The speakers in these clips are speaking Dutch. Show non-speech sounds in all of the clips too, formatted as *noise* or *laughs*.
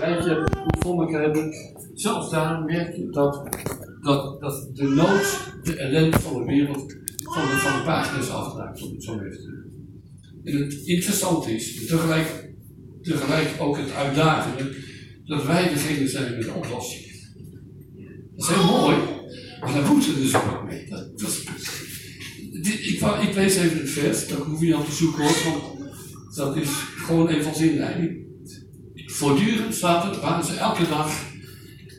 hebben, goed voor elkaar hebben. Zelfs daar merk je dat, dat, dat de nood, de ellende van de wereld van de, van de pagina's afraakt, om het zo even te. En het interessante is, tegelijk, tegelijk ook het uitdagende, dat wij degene zijn met de oplossing. Dat is heel mooi, maar daar moeten we dus ook mee. Dat, dat ik, ik lees even het vers, dat hoef je niet aan te zoeken hoor, want dat is gewoon even als inleiding. Voortdurend staat het, waren ze elke dag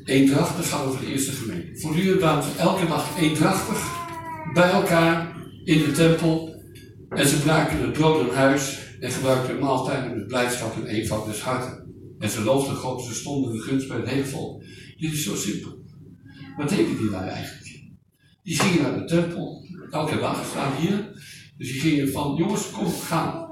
eendrachtig, gaat over de eerste gemeente. Voortdurend waren ze elke dag eendrachtig bij elkaar in de tempel. En ze braken het brood in huis en gebruikten maaltijden met blijdschap en eenvoud des harten. En ze loofden God, ze stonden de gunst bij het hele volk. Dit is zo simpel. Wat deden die nou eigenlijk? Die gingen naar de tempel, elke dag staan hier. Dus die gingen van, jongens, kom, gaan.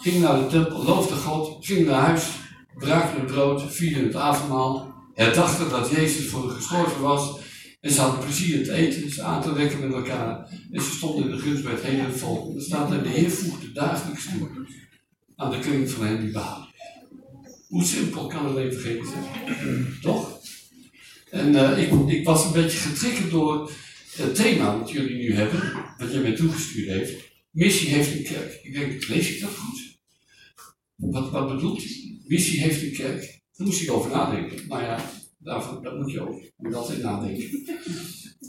Gingen naar de tempel, loofden God, gingen naar huis, braken het brood, vierden het avondmaal. Herdachten dat Jezus voor hen gestorven was. En ze hadden plezier te eten, ze aan te lekker met elkaar. En ze stonden in de gunst bij het hele volk. En er staat er, de Heer voegde dagelijks toe aan de kring van hen die behouden. Hoe simpel kan het evangelie zijn? Toch? En eh, ik, ik was een beetje getriggerd door het thema wat jullie nu hebben, wat jij mij toegestuurd heeft. Missie heeft een kerk. Ik denk, lees ik dat goed? Wat, bedoelt? Missie heeft een kerk. Daar moest ik over nadenken. Nou ja, daarvoor, dat moet je ook. Moet altijd nadenken.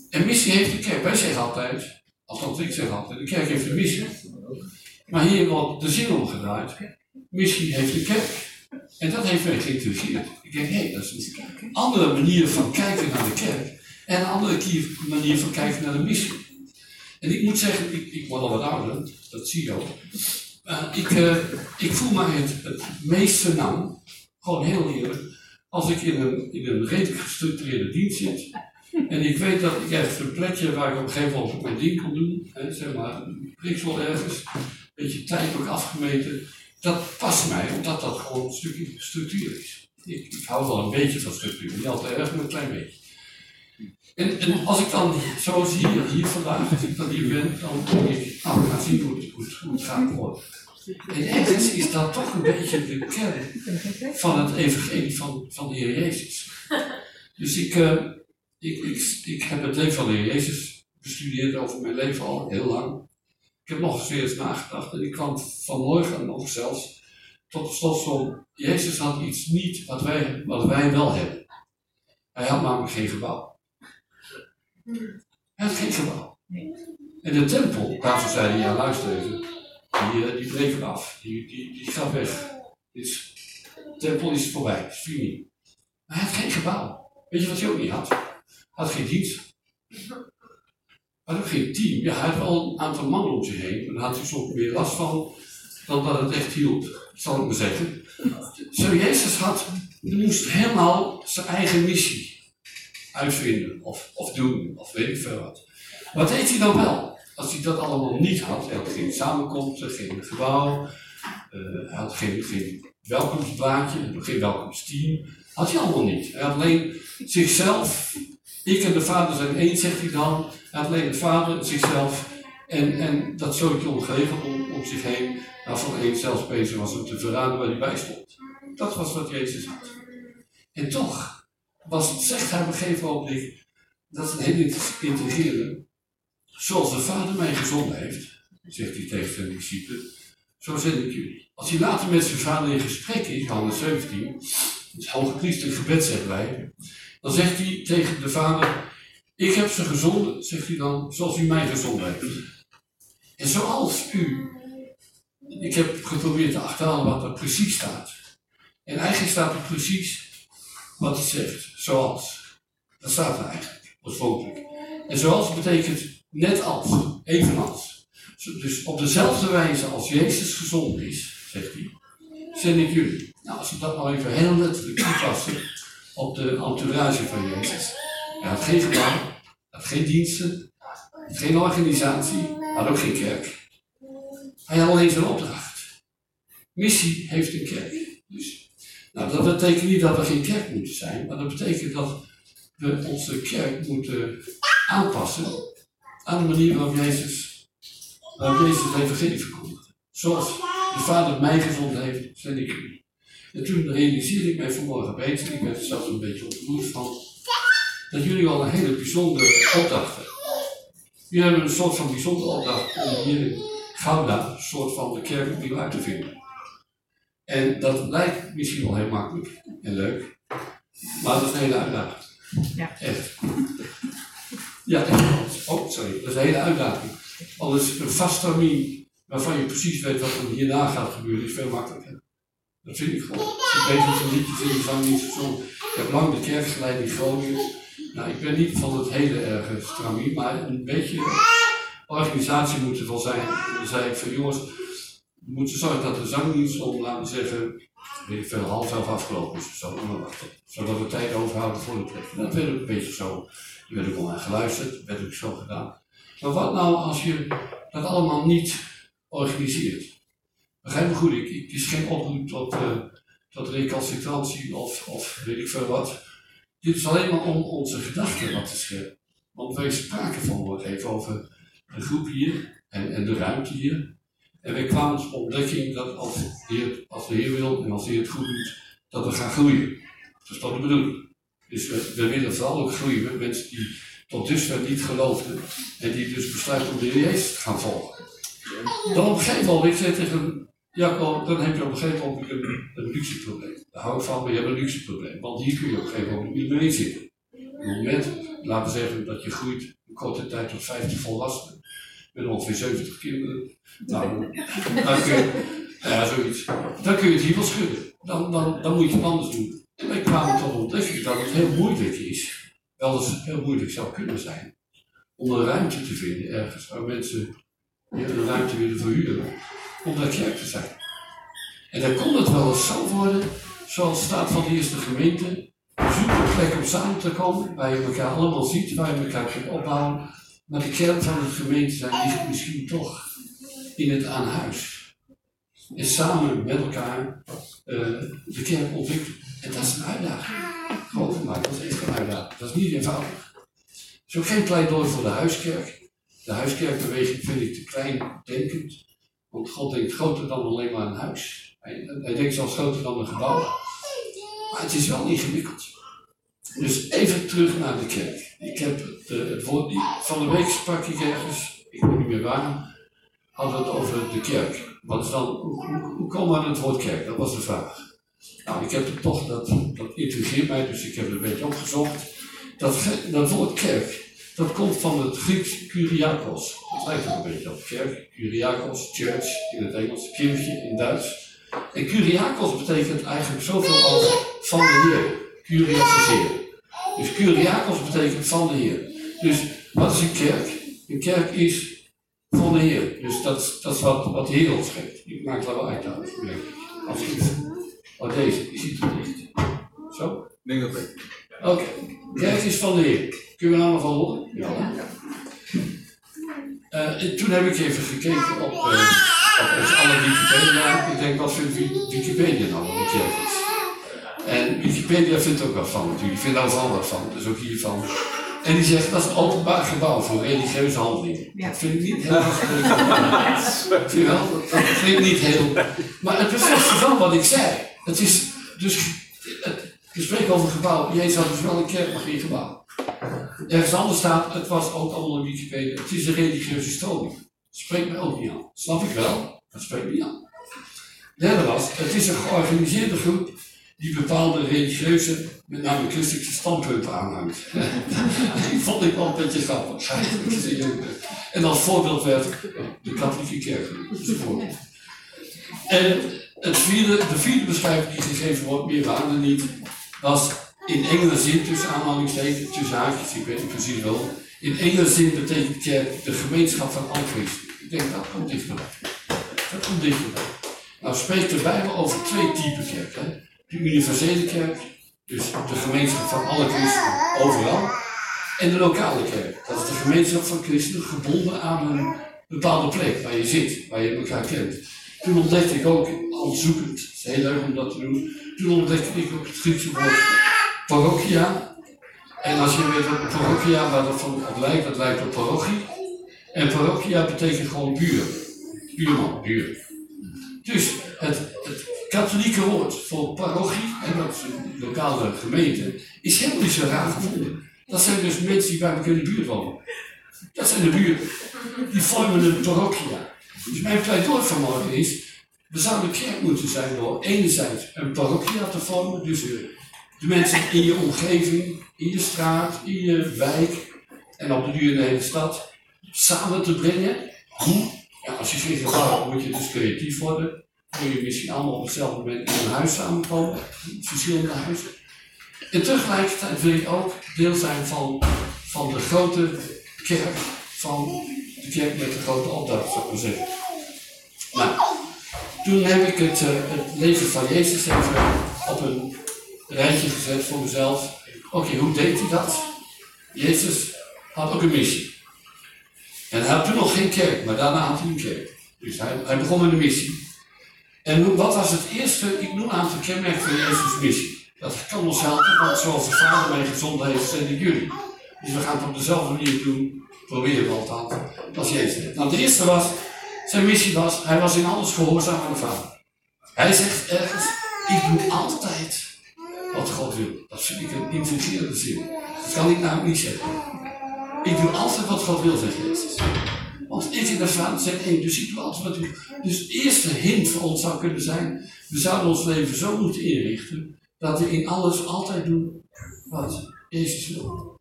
En missie heeft een kerk. Wij zeggen altijd, althans ik zeg altijd, de kerk heeft een missie. Maar hier wordt de zin omgedraaid. Missie heeft een kerk. En dat heeft mij geïnteresseerd. Ik denk, hé, dat is een andere manier van kijken naar de kerk. En een andere manier van kijken naar de missie. En ik moet zeggen, ik, ik word al wat ouder, dat zie je ook. Eh, ik, eh, ik voel me het, meest vernam, gewoon heel eerlijk, als ik in een, in een redelijk gestructureerde dienst zit. En ik weet dat ik ergens een plekje waar ik op een gegeven moment mijn ding kon doen, hè, zeg maar, priksel ergens, een beetje tijd ook afgemeten. Dat past mij, omdat dat gewoon een stukje structuur is. Ik, ik hou wel een beetje van structuur, niet altijd erg, maar een klein beetje. En, en als ik dan, zoals hier, hier vandaag, als ik dan hier ben, dan denk ik, nou, gaan zien hoe het, hoe het gaat worden. En ergens is dat toch een beetje de kern van het evangelie van, van de Heer Jezus. Dus ik, eh, ik, ik, ik heb het leven van de Heer Jezus bestudeerd over mijn leven al heel lang. Ik heb nog eens nagedacht en ik kwam vanmorgen nog zelfs tot de slotsom. Jezus had iets niet wat wij, wat wij wel hebben. Hij had namelijk geen gebouw. Hij had geen gebouw. En de tempel, daarvoor zei hij, ja luister even, die, eh, die breken af, die, die, die gaat weg. De tempel is voorbij, fini. Maar hij had geen gebouw. Weet je wat hij ook niet had? Hij had geen dienst. Hij had ook geen team. Ja, hij had wel een aantal mannen om zich heen, maar daar had hij soms meer last van dan dat het echt hielp, zal ik maar zeggen. Zo, Jezus had, moest helemaal zijn eigen missie uitvinden of, of doen, of weet ik veel wat. Wat deed hij dan wel? Als hij dat allemaal niet had, hij had geen samenkomsten, geen gebouw, eh, hij had geen, geen welkomstblaadje, geen welkomsteam, had hij allemaal niet. Hij had alleen zichzelf, ik en de vader zijn één, zegt hij dan. Hij had alleen de vader, zichzelf en, en dat zootje omgeven om, zich heen, waarvan één zelfs bezig was om te verraden waar hij bij stond. Dat was wat Jezus had. En toch was, zegt hij op een gegeven moment, dat is een heel intrigerende, zoals de Vader mij gezonden heeft, zegt hij tegen zijn discipelen, zo zend ik jullie. Als hij later met zijn vader in gesprek is, Johannes 17, het hoge priestelijk gebed zeggen wij, dan zegt hij tegen de Vader, ik heb ze gezonden, zegt hij dan, zoals u mij gezonden heeft. En zoals u, ik heb geprobeerd te achterhalen wat er precies staat. En eigenlijk staat er precies wat het zegt, zoals. Dat staat er eigenlijk, oorspronkelijk. En zoals betekent net als, evenals. Dus op dezelfde wijze als Jezus gezond is, zegt hij, zend ik jullie. Nou, als we dat nou even heel letterlijk toepassen op de entourage van Jezus. Hij had geen gebouw, hij had geen diensten, had geen organisatie, hij had ook geen kerk. Hij had alleen zijn opdracht. Missie heeft een kerk. Dus, nou, dat betekent niet dat we geen kerk moeten zijn, maar dat betekent dat we onze kerk moeten aanpassen aan de manier waarop Jezus, waarop Jezus het evangelie verkondigt. Zoals de Vader mij gezond heeft, zend ik jullie. En toen realiseerde ik mij vanmorgen beter, ik werd er zelfs een beetje ontroerd van, dat jullie al een hele bijzondere opdracht hebben. Jullie hebben een soort van bijzondere opdracht om hier in Gouda een soort van de kerk opnieuw uit te vinden. En dat lijkt misschien wel heel makkelijk en leuk, maar dat is een hele uitdaging. Ja. Echt. Ja. Oh, sorry. Dat is een hele uitdaging. Al is een vast termijn waarvan je precies weet wat er hierna gaat gebeuren, is veel makkelijker. Dat vind ik gewoon. Ik weet hoeveel liedjes in de niet gezongen. Ik heb lang de kerk geleid in Groningen. Nou, ik ben niet van het hele erge stramien, maar een beetje organisatie moet er wel zijn. Dan zei ik van jongens, we moeten zorgen dat de zangdienst om, laten zeggen, weet ik veel, half elf afgelopen is zo. Maar wacht, Zodat we tijd overhouden voor de preek. Dat werd een beetje zo. Er werd ook al aan geluisterd, werd ook zo gedaan. Maar wat nou als je dat allemaal niet organiseert? Begrijp me goed, ik, het is geen oproep tot, eh tot recalcitrantie of, of weet ik veel wat. Dit is alleen maar om onze gedachten wat te scherpen. Want wij spraken vanmorgen even over de groep hier en, en de ruimte hier. En wij kwamen tot de ontdekking dat als de, Heer, als de Heer wil en als de Heer het goed doet, dat we gaan groeien. Dat is toch de bedoeling. Dus we, we willen vooral ook groeien met mensen die tot dusver niet geloofden en die dus besluiten om de Heer Jezus te gaan volgen. Dan op een gegeven moment, tegen dan heb je op een gegeven moment een, een luxe probleem. Daar hou ik van, maar je hebt een luxe probleem. Want hier kun je op een gegeven moment niet mee zitten. Op het moment, laten we zeggen, dat je groeit in korte tijd tot 50 volwassenen. Met ongeveer 70 kinderen. Nou, dan kun je, ja, zoiets. Dan kun je het hier wel schudden. Dan, dan, dan moet je het anders doen. En wij kwamen tot de ontdekking dat het heel moeilijk is. Wel eens heel moeilijk zou kunnen zijn. Om een ruimte te vinden ergens waar mensen een ruimte willen verhuren. Om daar kerk te zijn. En dan kon het wel eens zo worden, zoals staat van de eerste gemeente. Zoek een plek om samen te komen, waar je elkaar allemaal ziet, waar je elkaar kunt opbouwen. Maar de kern van de gemeente zijn ligt misschien toch in het aan huis. En samen met elkaar eh, de kerk ontwikkelen. En dat is een uitdaging. Geloof me dat is echt een uitdaging. Dat is niet eenvoudig. Het is ook geen pleidooi voor de huiskerk. De huiskerkbeweging vind ik te klein denkend. Want God denkt groter dan alleen maar een huis. Hij, hij denkt zelfs groter dan een gebouw. Maar het is wel ingewikkeld. Dus even terug naar de kerk. Ik heb de, het woord, van de week sprak ik ergens, ik weet niet meer waar, we het over de kerk. Wat is dan, hoe, hoe, hoe we aan het woord kerk? Dat was de vraag. Nou, ik heb het toch, dat, dat intrigeert mij, dus ik heb het een beetje opgezocht. Dat, dat woord kerk, dat komt van het Grieks kuriakos. Dat lijkt ook een beetje op kerk. Kuriakos, church in het Engels, kirchje in Duits. En kuriakos betekent eigenlijk zoveel als van de Heer. Kurios is Heer. Dus kuriakos betekent van de Heer. Dus wat is een kerk? Een kerk is van de Heer. Dus dat, dat is wat, wat de Heer ons geeft. Ik maak het wel uit uit. Als Oh, deze, die ziet het dicht. Zo? Ik denk dat ik. Oké. Kerk is van de Heer. Kunnen we nou nog wel horen? Ja. Eh, en toen heb ik even gekeken op, eh op onze alle Wikipedia. Ik denk, wat vindt Wi- Wikipedia nou wat een kerk is? En Wikipedia vindt ook wat van natuurlijk. Die vindt overal wat van, dus ook hiervan. En die zegt, dat is een openbaar gebouw voor religieuze handelingen. Ja. Dat vind ik niet heel *laughs* wel? Dat vind ik niet heel... Maar het bevestigt wel wat ik zei. Het is dus... Het, we spreken over gebouw. Jezus had dus wel een kerk, maar geen gebouw. Ergens anders staat, het was ook allemaal in Wikipedia. Het is een religieuze stroming. Dat spreekt mij ook niet aan. Snap ik wel, dat spreekt me niet aan. Derde was, het is een georganiseerde groep die bepaalde religieuze, met name christelijke standpunten aanhangt. *laughs* Die vond ik wel een beetje grappig. En als voorbeeld werd de katholieke kerk. En het vierde, de vierde beschrijving die gegeven wordt, meer waarde niet, was in engere zin, tussen aanhalingstekens, tussen haakjes, ik weet niet precies wel. In engere zin betekent kerk de gemeenschap van alle christenen. Ik denk dat komt dichterbij. Dat komt dichterbij. Nou spreekt de Bijbel over twee typen kerk. Hè? De universele kerk, dus de gemeenschap van alle christenen overal. En de lokale kerk, dat is de gemeenschap van christenen gebonden aan een bepaalde plek waar je zit, waar je elkaar kent. Toen ontdekte ik ook, al zoekend, het is heel leuk om dat te doen, toen ontdekte ik ook het Griekse woord parochia. En als je weet wat parochia, waar dat van op lijkt, dat lijkt op parochie. En parochia betekent gewoon buur. Buurman, buur. Dus het, het katholieke woord voor parochie, en dat is een lokale gemeente, is helemaal niet zo raar gevonden. Dat zijn dus mensen die bij elkaar in de buurt wonen. Dat zijn de buren. Die vormen een parochia. Dus mijn pleidooi vanmorgen is, we zouden kerk moeten zijn door enerzijds een parochia te vormen, dus de mensen in je omgeving, in je straat, in je wijk en op de duur de hele stad samen te brengen. Ja, als je geen gebouw moet je dus creatief worden. Kun je misschien allemaal op hetzelfde moment in een huis samenkomen, verschillende huizen. En tegelijkertijd wil ik ook deel zijn van, van de grote kerk, van kerk met de grote opdracht, zou ik maar zeggen. Nou, toen heb ik het, uh, het leven van Jezus even op een rijtje gezet voor mezelf. Oké, hoe deed hij dat? Jezus had ook een missie. En hij had toen nog geen kerk, maar daarna had hij een kerk. Dus hij, begon met een missie. En wat was het eerste? Ik noem een aantal kenmerken van Jezus' missie. Dat kan ons helpen, want zoals de Vader mij gezonden heeft, zijn jullie. Dus we gaan het op dezelfde manier doen, proberen althans, als Jezus. Nou, de eerste was, zijn missie was, hij was in alles gehoorzaam aan de Vader. Hij zegt ergens, ik doe altijd wat God wil. Dat vind ik een intrigerende zin. Dat kan ik namelijk niet zeggen. Ik doe altijd wat God wil, zegt Jezus. Want ik in de Vader zijn één, dus ik doe altijd wat u. Dus de eerste hint voor ons zou kunnen zijn, we zouden ons leven zo moeten inrichten, dat we in alles altijd doen wat Jezus wil.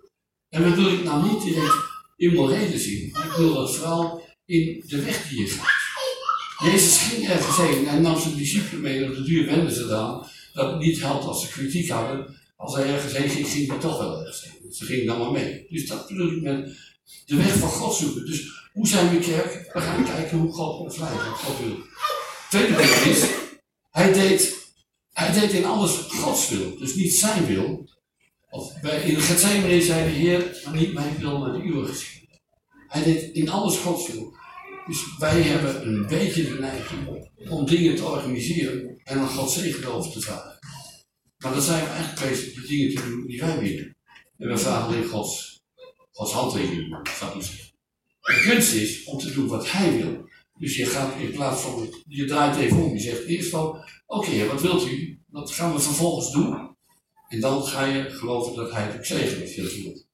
En dat bedoel ik nou niet direct in morele zin, ik wil dat vooral in de weg die je gaat. Jezus ging ergens heen en nam zijn discipelen mee, op de duur wenden ze dan, dat het niet helpt als ze kritiek hadden, als hij ergens heen ging, ging hij toch wel ergens heen. Ze gingen dan maar mee. Dus dat bedoel ik met de weg van God zoeken. Dus hoe zijn we kerk? We gaan kijken hoe God ons leidt, wat God wil. Tweede ding is, hij deed, hij deed in alles Gods wil, dus niet zijn wil. Of bij, in zei de Heer, maar niet mijn wil, maar de uwe geschieden. Hij deed in alles Gods wil. Dus wij hebben een beetje de neiging om dingen te organiseren en dan God zegen over te vragen. Maar dan zijn we eigenlijk bezig met dingen te doen die wij willen. En we vragen alleen Gods, Gods handtekening, zou ik zeggen. De kunst is om te doen wat Hij wil. Dus je gaat in plaats van, je draait even om, je zegt eerst van, oké, wat wilt u? Dat gaan we vervolgens doen. En dan ga je geloven dat Hij het ook als je.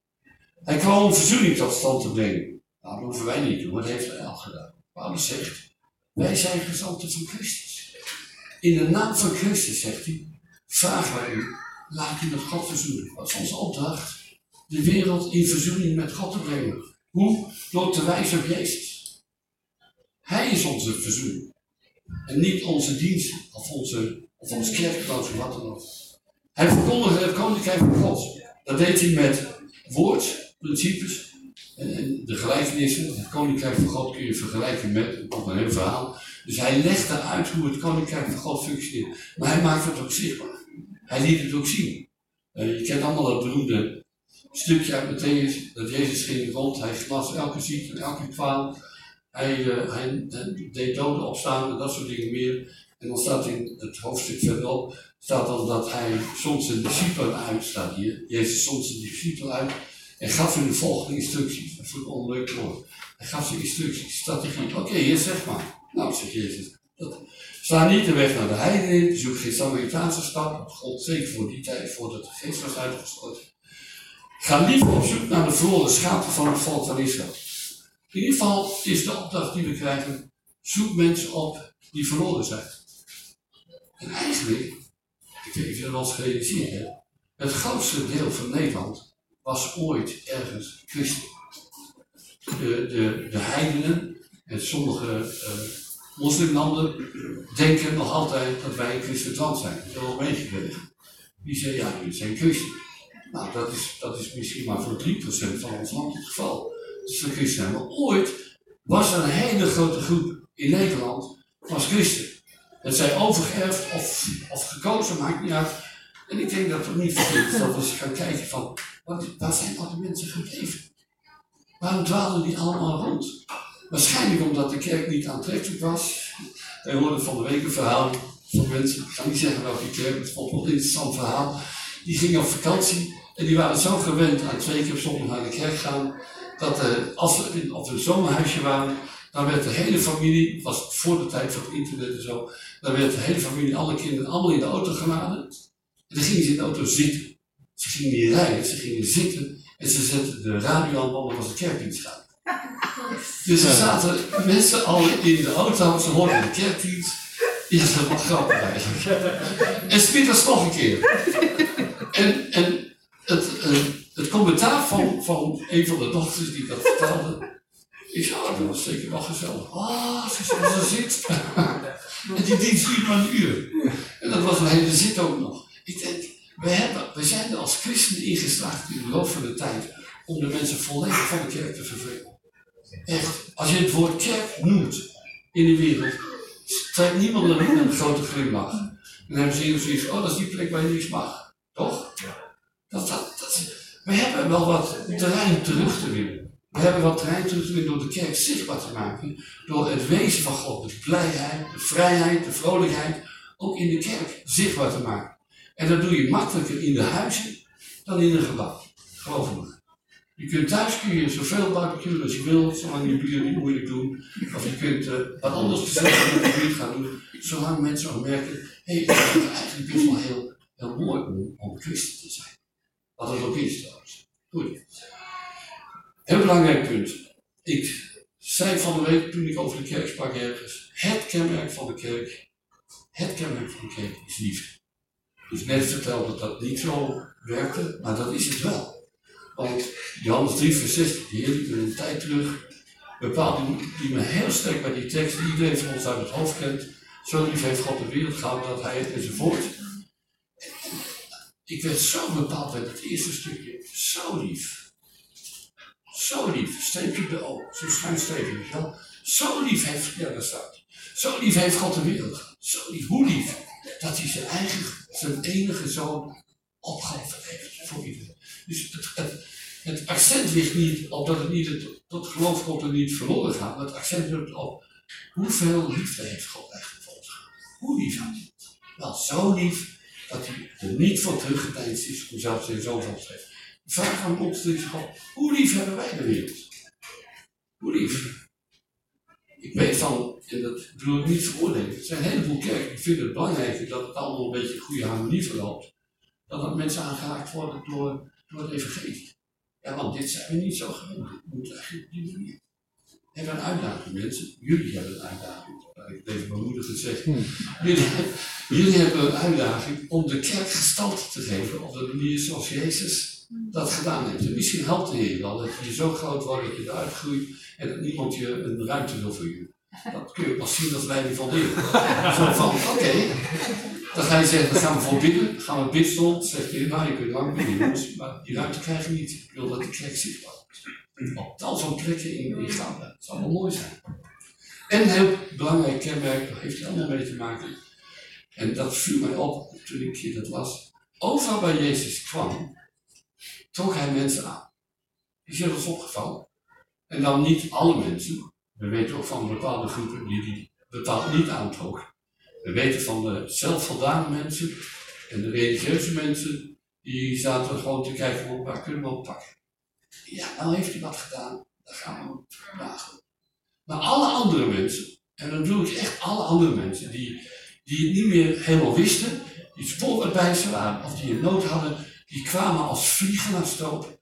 Hij kwam om verzoening tot stand te brengen. Nou, dat hoeven wij niet te doen, dat heeft hij al gedaan. Paulus zegt, wij zijn gezanten van Christus. In de naam van Christus, zegt hij, vragen wij u, laat u met God verzoenen. Dat is onze opdracht. De wereld in verzoening met God te brengen. Hoe? Door te wijzen op Jezus. Hij is onze verzoening. En niet onze dienst of, onze, of ons wat dan ook. Hij verkondigde het koninkrijk van God. Dat deed hij met woord, principes en, de gelijkenissen. Het koninkrijk van God kun je vergelijken met een heel verhaal. Dus hij legde uit hoe het koninkrijk van God functioneert. Maar hij maakte het ook zichtbaar. Hij liet het ook zien. Uh, je kent allemaal dat beroemde stukje uit Matthäus, dat Jezus ging rond, hij genas elke ziekte, elke kwaal. Hij, uh, hij, hij deed doden opstaan en dat soort dingen meer. En dan staat in het hoofdstuk verderop, staat dan dat hij soms zijn discipelen uit, staat hier, Jezus soms zijn discipelen uit, en gaf hun de volgende instructies. Dat vond ik onleuk woord. Hij gaf ze instructies, strategie. Oké, hier zeg maar. Nou, zegt Jezus, dat, niet de weg naar de heide in, zoek geen Samaritaanse stad, dat gold zeker voor die tijd, voordat de geest was uitgestort. Ga liever op zoek naar de verloren schapen van het volk van Israël. In ieder geval is de opdracht die we krijgen, zoek mensen op die verloren zijn. En eigenlijk, ik of je wel eens gerealiseerd hebt, het grootste deel van Nederland was ooit ergens christen. De, de, de heidenen en sommige uh, moslimlanden denken nog altijd dat wij christelijk land zijn. Dat hebben we meegekregen. Die zeggen, ja, jullie zijn christen. Nou, dat is, dat is misschien maar voor 3% van ons land het geval. Dus we christen zijn. Maar ooit was er een hele grote groep in Nederland, was christen. Het zij overgeërfd of, of gekozen, maakt niet uit. En ik denk dat het niet verkeerd is dat we eens gaan kijken van, wat, waar zijn al die mensen gebleven? Waarom dwalen die allemaal rond? Waarschijnlijk omdat de kerk niet aantrekkelijk was. Wij hoorden van de week een verhaal van mensen, ik ga niet zeggen welke kerk, het vond wel een interessant verhaal. Die gingen op vakantie en die waren zo gewend aan twee keer op zondag naar de kerk gaan, dat uh, als ze in, op een zomerhuisje waren, Dan werd de hele familie, was voor de tijd van het internet en zo, dan werd de hele familie, alle kinderen, allemaal in de auto geladen. En dan gingen ze in de auto zitten. Ze gingen niet rijden, ze gingen zitten en ze zetten de radio aan, want was de kerkdienst gaan. *laughs* Dus er zaten mensen al in de auto, ze hoorden de kerkdienst. Ja, dat is wel grappig eigenlijk. En smiddags nog een keer. En, en het, uh, het commentaar van, van een van de dochters die dat vertelde. Ik zei, oh, dat was zeker wel gezellig. Ah, ze zoals ze zit. en *laughs* die dienst duurde maar een uur. En dat was een hele zit ook nog. Ik denk, we, hebben, we zijn er als christenen ingeslaagd in de loop van de tijd om de mensen volledig van de kerk te vervelen. Echt, als je het woord kerk noemt in de wereld, trekt niemand er een grote glimlach. En dan hebben ze zoiets oh, dat is die plek waar je niets mag. Toch? Dat, dat, dat, we hebben wel wat terrein terug te winnen. We hebben wat terrein door de kerk zichtbaar te maken. Door het wezen van God, de blijheid, de vrijheid, de vrolijkheid, ook in de kerk zichtbaar te maken. En dat doe je makkelijker in de huizen dan in een gebouw. Geloof me. Je kunt thuis kun je zoveel barbecuen als je wilt, zolang je buren niet moeilijk doen. Of je kunt uh, wat anders gezellig in de buurt gaan doen, zolang mensen ook merken, hé, hey, het is eigenlijk best wel heel, heel mooi om, om christen te zijn. Wat het ook is trouwens. Goed. Heel belangrijk punt. Ik zei van de week toen ik over de kerk sprak ergens, het kenmerk van de kerk, het kenmerk van de kerk is liefde. Dus net vertelde dat dat niet zo werkte, maar dat is het wel. Want Johannes 3, vers 16, die Heer liet me een tijd terug, bepaald die, me heel sterk bij die tekst, die iedereen van ons uit het hoofd kent. Zo lief heeft God de wereld gehad dat hij het enzovoort. Ik werd zo bepaald bij het eerste stukje. Zo lief. Zo lief. Streepje de O. Zo'n schuin streepje, weet. Zo lief heeft, ja daar staat Zo lief heeft God de wereld. Zo lief. Hoe lief? Dat hij zijn eigen, zijn enige zoon opgeofferd heeft voor iedereen. Dus het, het, accent ligt niet op dat het niet dat geloof komt er niet verloren gaat, maar het accent ligt op hoeveel liefde heeft God eigenlijk voor ons gehad. Hoe lief had hij? Wel, zo lief dat hij er niet voor teruggedeinst is om zelfs zijn zoon te geven. Vraag aan ons is gewoon, hoe lief hebben wij de wereld? Hoe lief? Ik weet van, en dat bedoel ik niet veroordelen, er zijn een heleboel kerken die vinden het belangrijk dat het allemaal een beetje goede harmonie verloopt. Dat dat mensen aangeraakt worden door door het evangelie. Ja, want dit zijn we niet zo gewend. Het moet eigenlijk op die manier. We hebben een uitdaging, mensen. Jullie hebben een uitdaging. Ik even bemoedigend zeggen. Hmm. Jullie, jullie hebben een uitdaging om de kerk gestalte te geven op de manier zoals Jezus dat gedaan heeft. En misschien helpt de Heer wel dat je zo groot wordt dat je eruit groeit en dat niemand je een ruimte wil voor je. Dat kun je pas zien als leiding van de van, oké, dan ga je zeggen, dan gaan we voor bidden, gaan we bidstond, zegt je, nou je kunt lang bidden maar die ruimte krijg je niet. Ik wil dat de kerk zichtbaar wordt. Op tal van plekken in, in. Dat zou wel mooi zijn. En een heel belangrijk kenmerk, daar heeft hij allemaal mee te maken. En dat viel mij op toen ik hier dat las. Overal waar Jezus kwam, trok hij mensen aan. Is je dat opgevallen? En dan niet alle mensen. We weten ook van bepaalde groepen die hij bepaald niet aantrok. We weten van de zelfvoldane mensen en de religieuze mensen, die zaten gewoon te kijken, waar kunnen we op pakken. Ja, nou heeft hij wat gedaan, dan gaan we hem vragen. Maar alle andere mensen, en dan bedoel ik echt alle andere mensen, die, die het niet meer helemaal wisten, die spoorbijzen waren of die een nood hadden, die kwamen als vliegen naar stroop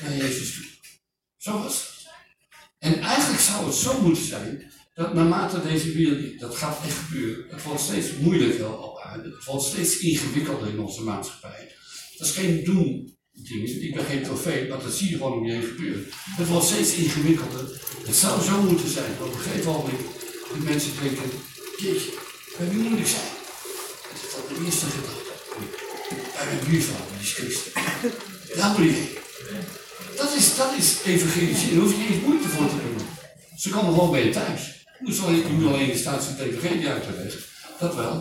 naar Jezus toe. Zo was het. En eigenlijk zou het zo moeten zijn dat naarmate deze wereld, dat gaat echt gebeuren, het wordt steeds moeilijker op aarde, het wordt steeds ingewikkelder in onze maatschappij. Dat is geen doen ding, ik ben geen trofee, maar dat zie je gewoon om je heen gebeuren. Het wordt steeds ingewikkelder. Het zou zo moeten zijn dat op een gegeven moment die mensen denken, jeetje, wij niet moeilijk zijn. Dat is de eerste gedachte. Bij mijn buurvrouw, die. Daar moet je Dat is, dat is daar hoef je niet moeite voor te doen. Ze komen gewoon bij je thuis. Zal ik nu alleen in staat zijn het evangelie uit te leggen. Dat wel.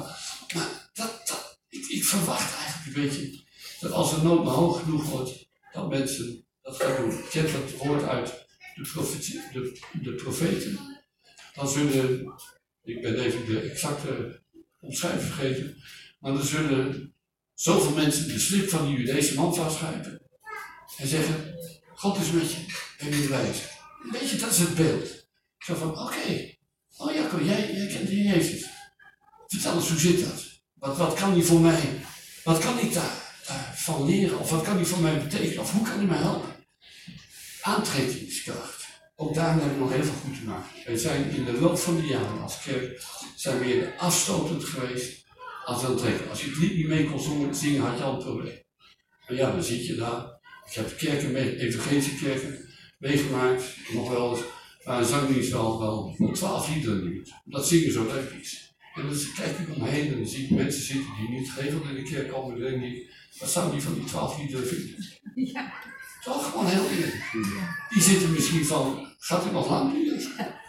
Maar dat, dat, ik, ik verwacht eigenlijk een beetje dat als de nood maar hoog genoeg wordt, dat mensen dat gaan doen. Ik heb dat woord uit de, de, de profeten. Dan zullen, ik ben even de exacte omschrijving vergeten, maar dan zullen zoveel mensen de slip van die deze man vastgrijpen en zeggen: God is met je en je wijze. Weet je, dat is het beeld. Zo van, oké, oh Jacco, jij, jij kent Heer Jezus. Vertel eens, hoe zit dat? Wat, wat kan hij voor mij, wat kan ik daar, daarvan leren? Of wat kan hij voor mij betekenen? Of hoe kan hij mij helpen? Aantrekkingskracht. Ook daar hebben we nog heel veel goed te maken. We zijn in de loop van de jaren als kerk zijn we eerder afstotend geweest als aantrekkelijk. Als je het lied niet mee kon zingen, had je al een probleem. Maar ja, dan zit je daar. Ik heb kerken, mee, evangelische kerken meegemaakt, nog wel eens, waar een zangdienst wel, wel twaalf liederen niet. Dat zingen zo leuk is. En dan kijk ik omheen en dan zie ik mensen zitten die niet geregeld in de kerk komen. En dan denk ik, wat zou die van die twaalf liederen vinden? Ja. Toch gewoon heel eerlijk. Die zitten misschien van, gaat het nog lang duren?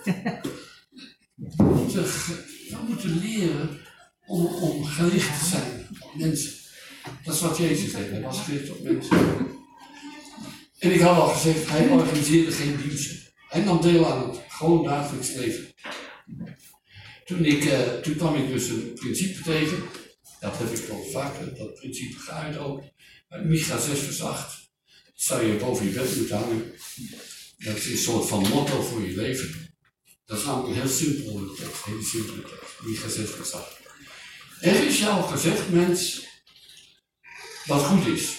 *laughs* We moeten leren om, om gericht te zijn op mensen. Dat is wat Jezus deed, hij was gericht op mensen. En ik had al gezegd, hij organiseerde geen diensten. Hij nam deel aan het gewoon dagelijks leven. Toen, ik, uh, toen kwam ik dus een principe tegen, dat heb ik wel vaker, dat principe geuit ook. Micha 6 vers 8 zou je boven je bed moeten hangen. Dat is een soort van motto voor je leven. Dat is namelijk heel simpele tekst, een hele simpele tekst. Micha 6 vers 8. Er is jou gezegd, mens, wat goed is.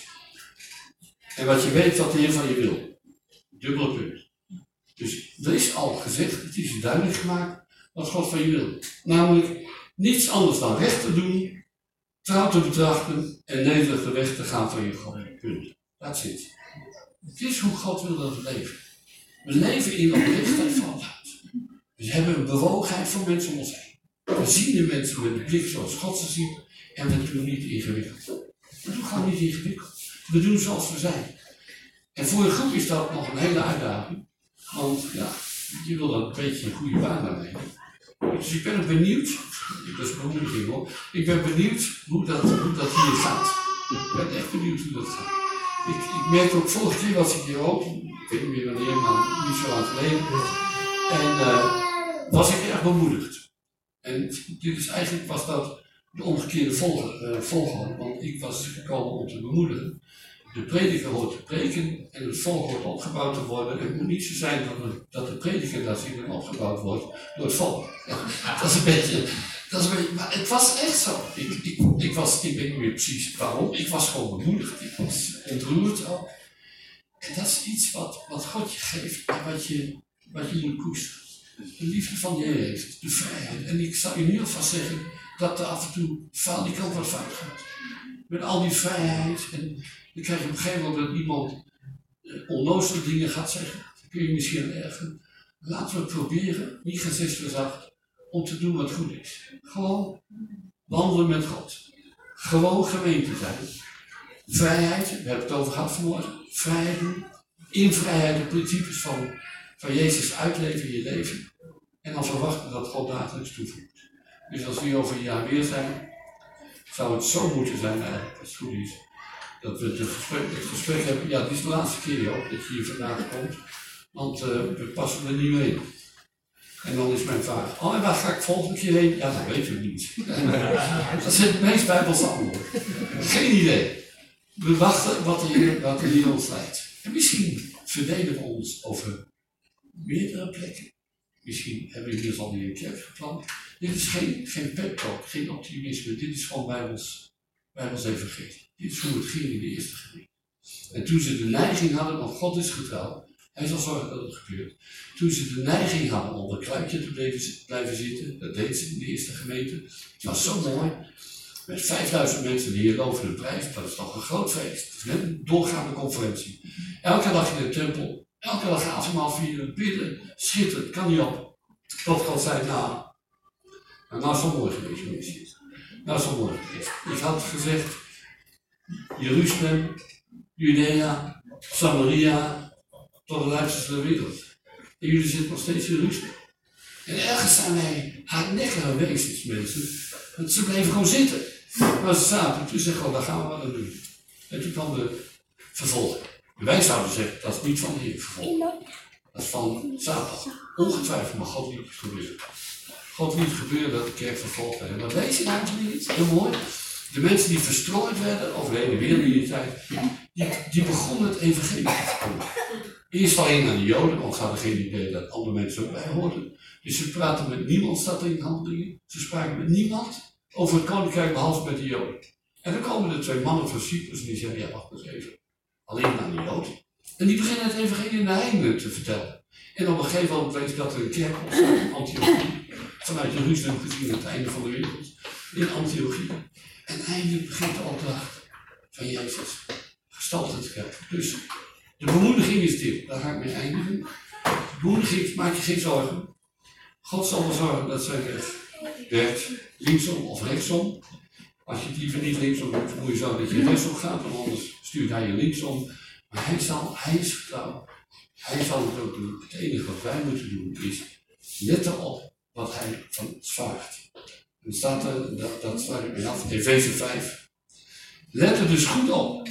En wat je weet wat de Heer van je wil. Dubbele punt. Dus er is al gezegd, het is duidelijk gemaakt wat God van je wil. Namelijk niets anders dan recht te doen, trouw te betrachten en nederig de weg te gaan van je God. Punt. Dat zit. Het is hoe God wil dat we leven. We leven in oprechtheid van hart. We hebben een bewogenheid van mensen om ons heen. We zien de mensen met de blik zoals God ze ziet en we doen niet ingewikkeld. We doen gewoon niet ingewikkeld. We doen zoals we zijn. En voor een groep is dat nog een hele uitdaging. Want ja, je wil dat een beetje een goede baan aannemen. Dus ik ben benieuwd, hoor, ik ben benieuwd hoe dat, hoe dat hier gaat. Ik ben echt benieuwd hoe dat gaat. Ik, ik merkte ook vorige keer was ik hier ook, ik weet niet meer wanneer, maar niet zo lang geleden. En uh, was ik erg bemoedigd. En dit is eigenlijk was dat de omgekeerde volgorde, uh, want ik was gekomen om te bemoedigen. De prediker hoort te preken en het volk wordt opgebouwd te worden. En het moet niet zo zijn dat, de, dat de prediker daar zit en opgebouwd wordt door het volk. *laughs* dat is een beetje, dat is een beetje, maar het was echt zo. Ik, ik, ik, was, ik weet niet meer precies waarom, ik was gewoon bemoedigd. Ik was ontroerd ook. En dat is iets wat, wat God je geeft en wat je, wat je moet koesteren. De liefde van Heer heeft, de vrijheid. En ik zou je nu alvast zeggen dat er af en toe fout, die kant wat fout gaat. Met al die vrijheid en dan krijg je op een gegeven moment dat iemand eh, onnozele dingen gaat zeggen. Dan kun je misschien ergen. Laten we proberen, niet 8, om te doen wat goed is. Gewoon wandelen met God. Gewoon gemeente zijn. Vrijheid, we hebben het over gehad vanmorgen. Vrijheid doen. In vrijheid de principes van, van Jezus uitleven in je leven. En dan verwachten dat God dagelijks toevoegt. Dus als we over een jaar weer zijn, zou het zo moeten zijn eigenlijk, als het goed is dat we het gesprek, het gesprek hebben. Ja, dit is de laatste keer ook dat je hier vandaag komt. Want uh, we passen er niet mee. En dan is mijn vraag, oh en waar ga ik volgende keer heen? Ja, dat weten we niet. *laughs* dat is het meest bijbelse antwoord. Geen idee. We wachten wat er, wat er hier ons leidt. En misschien verdelen we ons over meerdere plekken. Misschien hebben we inmiddels al die kerk gepland. Dit is geen, geen pep talk, geen optimisme. Dit is gewoon bij ons, bij ons evangelie. Dit is hoe het ging in de eerste gemeente. En toen ze de neiging hadden, want God is getrouw, hij zal zorgen dat het gebeurt. Toen ze de neiging hadden om een kluitje te blijven, zitten, dat deed ze in de eerste gemeente. Het was zo mooi. Met 5000 mensen die hier loven de prijs, dat is toch een groot feest. Het is net een doorgaande conferentie. Elke dag in de tempel, elke dag avondmaal vieren, bidden, schitterend, kan niet op. Tot God zei, nou, nou, is mooi geweest, Nou is geweest. Ik had gezegd, Jeruzalem, Judea, Samaria, tot de uiterste wereld. En jullie zitten nog steeds in Jeruzalem. En ergens zijn wij hardnekkige wezens, mensen. Want ze bleven gewoon zitten. Maar ze zaten. Toen zeggen we, daar gaan we wat aan doen. En toen kwam de vervolging. Wij zouden zeggen, dat is niet van de Heer. Dat is van Satan. Ongetwijfeld, maar God het gebeuren. God het gebeuren dat de kerk vervolgd werd. Maar deze naam niet, heel mooi. De mensen die verstrooid werden over de hele wereld in die tijd, die, die begonnen het evangelie te verkondigen. Eerst alleen aan de Joden, want ze hadden geen idee dat andere mensen ook bij hoorden. Dus ze praten met niemand, staat er in handelingen. Ze spraken met niemand over het koninkrijk behalve met de Joden. En dan komen er twee mannen van Cyprus en die zeggen, ja wacht eens even, alleen aan de Joden. En die beginnen het evangelie in de heidenen te vertellen. En op een gegeven moment weet dat er een kerk ontstaat Antiochie. Vanuit Jeruzalem gezien het einde van de wereld. In Antiochie. En eindelijk begint de opdracht van Jezus. Gestalte te krijgen. Dus de bemoediging is dit. Daar ga ik mee eindigen. De bemoediging, maak je geen zorgen. God zal ervoor zorgen dat zij weg. Linksom of rechtsom. Als je het liever niet linksom doet, moet je zo dat je rechtsom gaat. Want anders stuurt hij je linksom. Maar hij, zal, hij is. Hij zal het ook doen. Het enige wat wij moeten doen is letten op wat hij van ons. En staat er, dat, dat sluit ik mee af, Efeze 5. Let er dus goed op.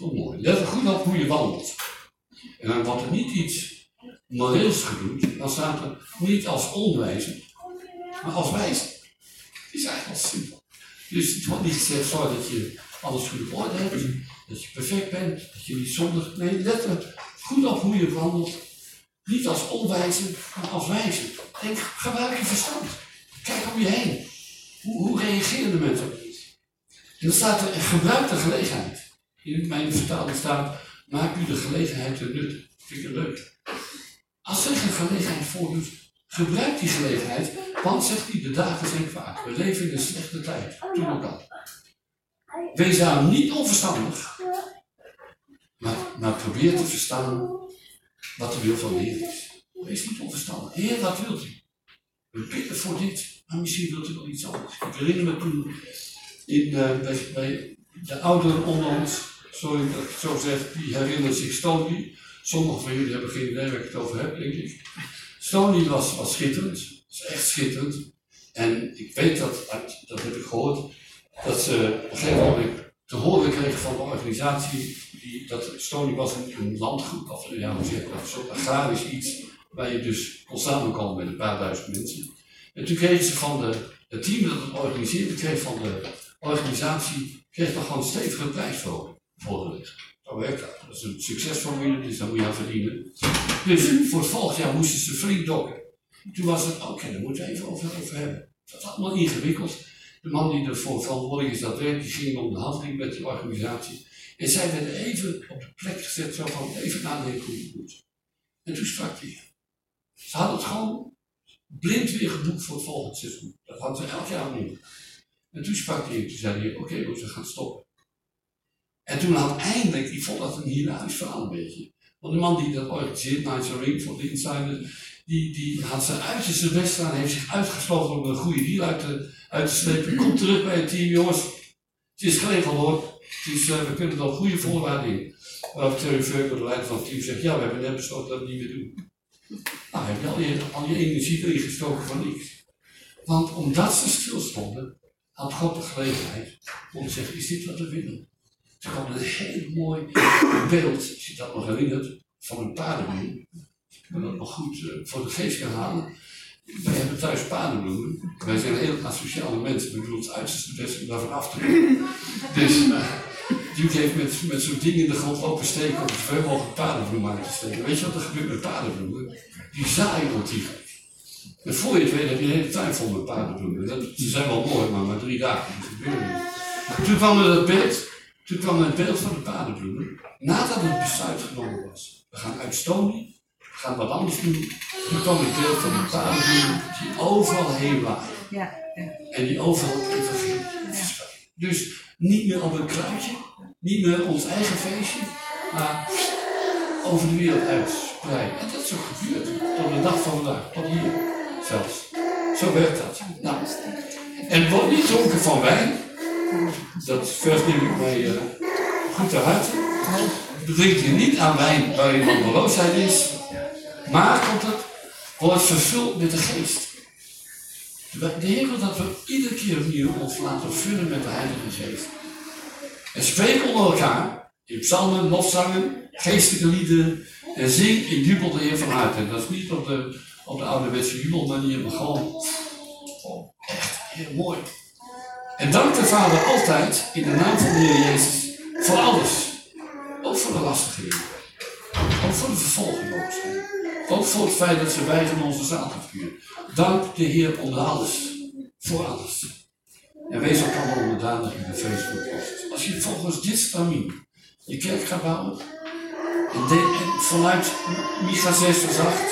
Oh, mooi. Let er goed op hoe je wandelt. En dan er niet iets moreels gedoe, dan staat er niet als onwijze, maar als wijze. Het is eigenlijk simpel. Dus het wordt niet gezegd, zorg dat je alles goed op orde hebt, dat je perfect bent, dat je niet zondig. Nee, let er goed op hoe je wandelt. Niet als onwijze, maar als wijze. Denk, gebruik je verstand. Kijk om je heen. Hoe, hoe reageren de mensen op iets? En dan staat er, gebruik de gelegenheid. In mijn vertaling staat, maak u de gelegenheid te nut. Vind ik leuk. Als zich een gelegenheid voordoet, gebruik die gelegenheid, want zegt hij, de dagen zijn kwaad. We leven in een slechte tijd. Toen ook al. Wees daarom niet onverstandig, maar, maar probeer te verstaan wat de wil van de Heer is. Wees niet onverstandig. Heer, wat wilt u? We bidden voor dit, maar misschien wilt u wel iets anders. Ik herinner me toen in, uh, bij, de ouderen onder ons, sorry dat ik het zo zeg, die herinneren zich Stony. Sommigen van jullie hebben geen idee waar ik het over heb, denk ik. Stony was, was schitterend, was echt schitterend. En ik weet dat, dat heb ik gehoord, dat ze op een gegeven moment te horen kregen van de organisatie die, dat Stony was een, een landgoed, of ja, hoe dat, soort agrarisch iets, waar je dus kon samenkomen met een paar duizend mensen. En toen kregen ze van de, het team dat het organiseerde, kreeg van de organisatie, kreeg nog gewoon stevige prijs voor voorgelegd. Zo werkt dat. Dat is een succesformule, dus daar moet je aan verdienen. Dus voor het volgende jaar moesten ze flink dokken. Toen was het, oké, okay, daar moeten we even over, over hebben. Dat was allemaal ingewikkeld. De man die ervoor verantwoordelijk is dat werk, die ging om de handeling met die organisatie. En zij werden even op de plek gezet, zo van even nadenken hoe het moet. En toen sprak hij. Ze hadden het gewoon blind weer geboekt voor het volgende seizoen. Dat hadden ze elk jaar opnieuw. En toen sprak hij en toen zei hij, oké, okay, we gaan stoppen. En toen had eindelijk, ik vond dat een hilarisch verhaal een beetje. Want de man die dat organiseert, Nigel Ring voor de Insider, die, die had zijn uiterste best gedaan, heeft zich uitgesloten om een goede deal uit te, slepen. Komt terug bij het team, jongens. Het is geregeld hoor. Is, uh, we kunnen er goede voorwaarden in. Waarop Terry Veuker, de leider van het team, zegt: Ja, we hebben net besloten dat we niet meer doen. Nou, heb je al je, al je energie erin gestoken van niks. Want omdat ze stilstonden, had God de gelegenheid om te zeggen: Is dit wat we willen? Ze kwam een heel mooi beeld, als je dat nog herinnert, van een paardenbloem. Kan dat nog goed uh, voor de geest gaan halen. Wij hebben thuis paardenbloemen. Wij zijn heel asociale mensen. We doen ons uiterste best om daarvan af te komen. Dus uh, Duke heeft met, met zo'n ding in de grond lopen steken om zoveel mogelijk paardenbloemen aan te steken. Weet je wat er gebeurt met paardenbloemen? Die zaaien ontiegelijk. En voor je het weet heb je een hele tuin vol met paardenbloemen. Dat, zijn wel mooi, maar maar drie dagen. Dat gebeurt niet. Toen kwam er het beeld, toen kwam het beeld van de paardenbloemen. Nadat het besluit genomen was. We gaan uit Stony we gaan wat anders doen. Kwam het beeld van een paardenbloem die overal heen waaien. Ja, ja. En die overal evangelie verspreiden. Dus niet meer op een kruidje, niet meer ons eigen feestje, maar over de wereld uitspreiden. En dat is ook gebeurd. Tot de dag van vandaag, tot hier zelfs. Zo werkt dat. Nou. En word niet dronken van wijn. Dat vers neem ik mij uh, goed te harte. Drink je niet aan wijn waarin wandeloosheid is, maar komt het, wordt vervuld met de geest. De Heer wil dat we iedere keer opnieuw ons laten vullen met de Heilige Geest. En spreek onder elkaar, in psalmen, lofzangen, geestelijke lieden, en zing in jubel de Heer van. En dat is niet op de, op de ouderwetse jubelmanier, maar gewoon, echt heel mooi. En dank de Vader altijd in de naam van de Heer Jezus voor alles. Ook voor de lastigheden. Ook voor de voor het feit dat ze weigeren onze zaal te. Dank de Heer onder alles. Voor alles. En wees ook allemaal onderdanig in de Facebook-post. Als je volgens dit stramien je kerk gaat bouwen. En, vanuit Micha 6 vers 8.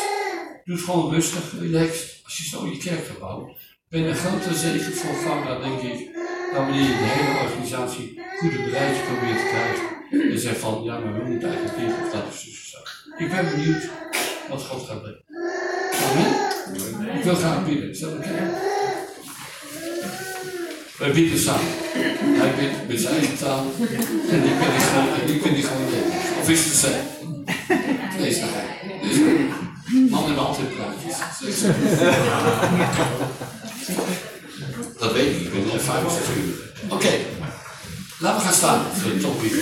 Doe het gewoon rustig, relaxed. Als je zo je kerk gaat bouwen. Ben een grote zegen voor Gouda, denk ik. Dan wanneer je de hele organisatie goede beleid probeert te krijgen. En zegt van, ja, maar we moeten eigenlijk niet of dat dus zo. Ik ben benieuwd wat God gaat. Amen. Ik wil graag bidden. Dat oké? Wij bidden samen. Hij bidt met zijn eigen taal. En ik die gewoon, en ik gewoon Nederlands. Of is het zij? Nee, is hij. Dus, Man hebben altijd praatjes. Dat weet ik, ik ben net 65 uur. Oké, laten we gaan staan voor de topic.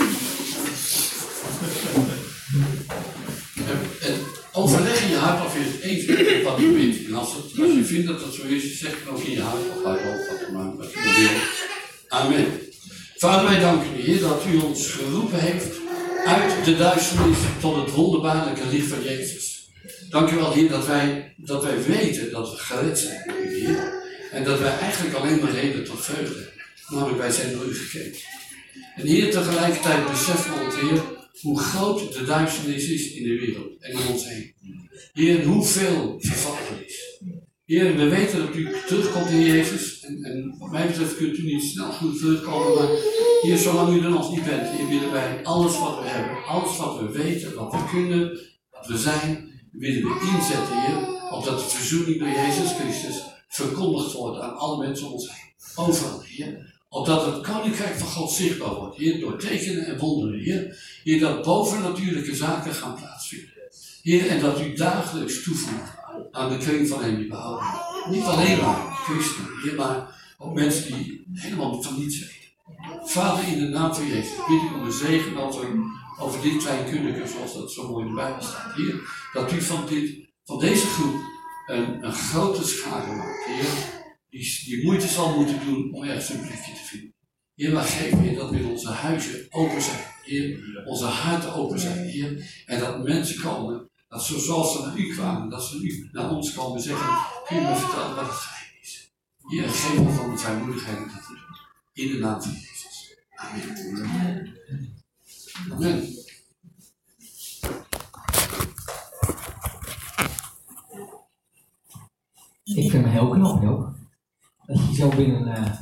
En, en overleg in je hart of je het eens bent met wat je bent. En als, het, als je vindt dat dat zo is, zeg ook in je hart of laat op wat je maakt, wat. Amen. Vader, wij danken u, Heer, dat u ons geroepen heeft uit de duisternis tot het wonderbaarlijke licht van Jezus. Dank u wel, Heer, dat wij, dat wij weten dat we gered zijn Heer. En dat wij eigenlijk alleen maar reden tot vreugde. Namelijk, wij zijn door u gekend. En Heer, tegelijkertijd beseffen we ons, Heer, hoe groot de duisternis is in de wereld en om ons heen. Heer, hoeveel verval er is. Heer, we weten dat u terugkomt in Jezus. En, wat mij betreft kunt u niet snel goed terugkomen. Maar Heer, zolang u er nog niet bent, Heer, willen wij alles wat we hebben, alles wat we weten, wat we kunnen, wat we zijn, willen we inzetten, Heer. Opdat de verzoening door Jezus Christus verkondigd wordt aan alle mensen om ons heen. Overal, Heer. Opdat het koninkrijk van God zichtbaar wordt, Heer, door tekenen en wonderen, Heer. Heer, dat bovennatuurlijke zaken gaan plaatsvinden. Heer, en dat u dagelijks toevoegt aan de kring van hen die behouden. Niet alleen maar christenen, maar ook mensen die helemaal van niets weten. Vader, in de naam van Jezus, bid ik om een zegen over, over dit kleinkundige, zoals dat zo mooi in de Bijbel staat. Heer, dat u van, dit, van deze groep een, een grote schade maakt, Heer. Die, moeite zal moeten doen om ergens een plekje te vinden. Heer, maar geef Heer dat weer onze huizen open zijn. Heer, onze harten open zijn, Heer. En dat mensen komen, dat zo, zoals ze naar u kwamen, dat ze nu naar ons komen en zeggen, kun je me vertellen wat het geheim is. Heer, geef ons van de vrijmoedigheid om dat te doen. In de naam van Jezus. Amen. Amen. Ik vind hem heel knap, joh. Dat je zo binnen. eh,